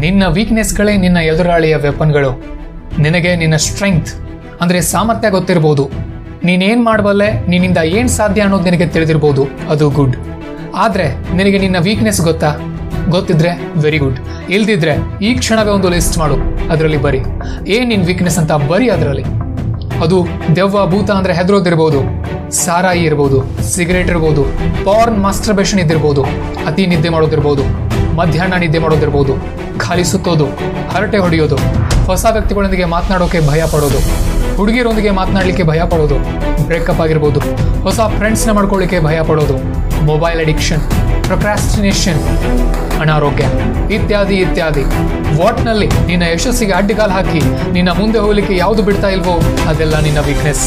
ನಿನ್ನ ವೀಕ್ನೆಸ್ಗಳೇ ನಿನ್ನ ಎದುರಾಳಿಯ ವೆಪನ್ಗಳು ನಿನಗೆ ನಿನ್ನ ಸ್ಟ್ರೆಂಗ್ತ್ ಅಂದರೆ ಸಾಮರ್ಥ್ಯ ಗೊತ್ತಿರ್ಬೋದು. ನೀನೇನು ಮಾಡಬಲ್ಲೆ, ನಿನ್ನಿಂದ ಏನು ಸಾಧ್ಯ ಅನ್ನೋದು ನಿನಗೆ ತಿಳಿದಿರ್ಬೋದು. ಅದು ಗುಡ್ ಆದರೆ, ನಿನಗೆ ನಿನ್ನ ವೀಕ್ನೆಸ್ ಗೊತ್ತಾ? ಗೊತ್ತಿದ್ರೆ ವೆರಿ ಗುಡ್ ಇಲ್ದಿದ್ರೆ ಈ ಕ್ಷಣವೇ ಒಂದು ಲಿಸ್ಟ್ ಮಾಡು, ಅದರಲ್ಲಿ ಬರಿ. ಏನ್ ನಿನ್ನ ವೀಕ್ನೆಸ್ ಅಂತ ಬರಿ ಅದರಲ್ಲಿ. ಅದು ದೆವ್ವ, ಭೂತ ಅಂದ್ರೆ ಹೆದರೋದಿರ್ಬೋದು. ಸಾರಾಯಿ ಇರ್ಬೋದು ಸಿಗರೇಟ್ ಇರ್ಬೋದು ಪಾರ್ನ್ ಮಾಸ್ಟರ್ಬೇಷನ್ ಇದ್ದಿರ್ಬೋದು, ಅತಿ ನಿದ್ದೆ ಮಾಡೋದಿರ್ಬೋದು, ಮಧ್ಯಾಹ್ನ ನಿದ್ದೆ ಮಾಡೋದಿರ್ಬೋದು. ಖಾಲಿ ಸುತ್ತೋದು ಹರಟೆ ಹೊಡೆಯೋದು, ಹೊಸ ವ್ಯಕ್ತಿಗಳೊಂದಿಗೆ ಮಾತನಾಡೋಕೆ ಭಯ ಪಡೋದು, ಹುಡುಗಿಯರೊಂದಿಗೆ ಮಾತನಾಡಲಿಕ್ಕೆ ಭಯ ಪಡೋದು, ಬ್ರೇಕಪ್ ಆಗಿರ್ಬೋದು, ಹೊಸ ಫ್ರೆಂಡ್ಸ್ನ ಮಾಡ್ಕೊಳ್ಳಿಕ್ಕೆ ಭಯ ಪಡೋದು, ಮೊಬೈಲ್ ಅಡಿಕ್ಷನ್, ಪ್ರೊಕ್ರಾಸ್ಟಿನೇಷನ್, ಅನಾರೋಗ್ಯ, ಇತ್ಯಾದಿ ಇತ್ಯಾದಿ. ವಾಟ್ನಲ್ಲಿ ನಿನ್ನ ಯಶಸ್ಸಿಗೆ ಅಡ್ಡಿಗಾಲು ಹಾಕಿ, ನಿನ್ನ ಮುಂದೆ ಹೋಗಲಿಕ್ಕೆ ಯಾವುದು ಬಿಡ್ತಾ ಇಲ್ವೋ ಅದೆಲ್ಲ ನಿನ್ನ ವೀಕ್ನೆಸ್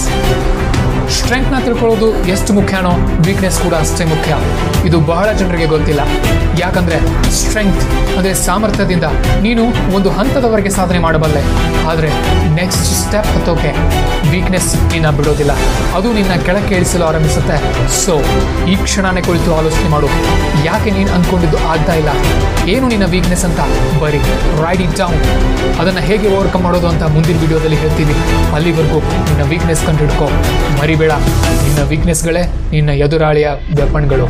ಸ್ಟ್ರೆಂಗ್ತ್ನ ತಿಳ್ಕೊಳ್ಳೋದು ಎಷ್ಟು ಮುಖ್ಯನೋ ವೀಕ್ನೆಸ್ ಕೂಡ ಅಷ್ಟೇ ಮುಖ್ಯ. ಇದು ಬಹಳ ಜನರಿಗೆ ಗೊತ್ತಿಲ್ಲ. ಯಾಕಂದ್ರೆ ಸ್ಟ್ರೆಂಗ್ತ್ ಅಂದರೆ ಸಾಮರ್ಥ್ಯದಿಂದ ನೀನು ಒಂದು ಹಂತದವರೆಗೆ ಸಾಧನೆ ಮಾಡಬಲ್ಲೆ. ಆದರೆ ನೆಕ್ಸ್ಟ್ ಸ್ಟೆಪ್ ಹತ್ತೋಕೆ ವೀಕ್ನೆಸ್ ನಿನ್ನ ಬಿಡೋದಿಲ್ಲ. ಅದು ನಿನ್ನ ಕೆಳಕ್ಕೆ ಇಳಿಸಲು ಆರಂಭಿಸುತ್ತೆ. ಸೊ ಈ ಕ್ಷಣನೇ ಕುಳಿತು ಆಲೋಚನೆ ಮಾಡು. ಯಾಕೆ ನೀನು ಅಂದ್ಕೊಂಡಿದ್ದು ಆಗ್ತಾ ಇಲ್ಲ? ಏನು ನಿನ್ನ ವೀಕ್ನೆಸ್ ಅಂತ? ಬರೀ ರೈಡ್ ಇಟ್ ಡೌನ್ ಅದನ್ನು ಹೇಗೆ ಓವರ್ಕಮ್ ಮಾಡೋದು ಅಂತ ಮುಂದಿನ ವಿಡಿಯೋದಲ್ಲಿ ಹೇಳ್ತೀನಿ. ಅಲ್ಲಿವರೆಗೂ ನಿನ್ನ ವೀಕ್ನೆಸ್ ಕಂಡು ಹಿಡ್ಕೋ. ಮರಿಬೇಡ ನಿನ್ನ ವೀಕ್ನೆಸ್ಗಳೇ ನಿನ್ನ ಎದುರಾಳಿಯ ವೆಪನ್ಗಳು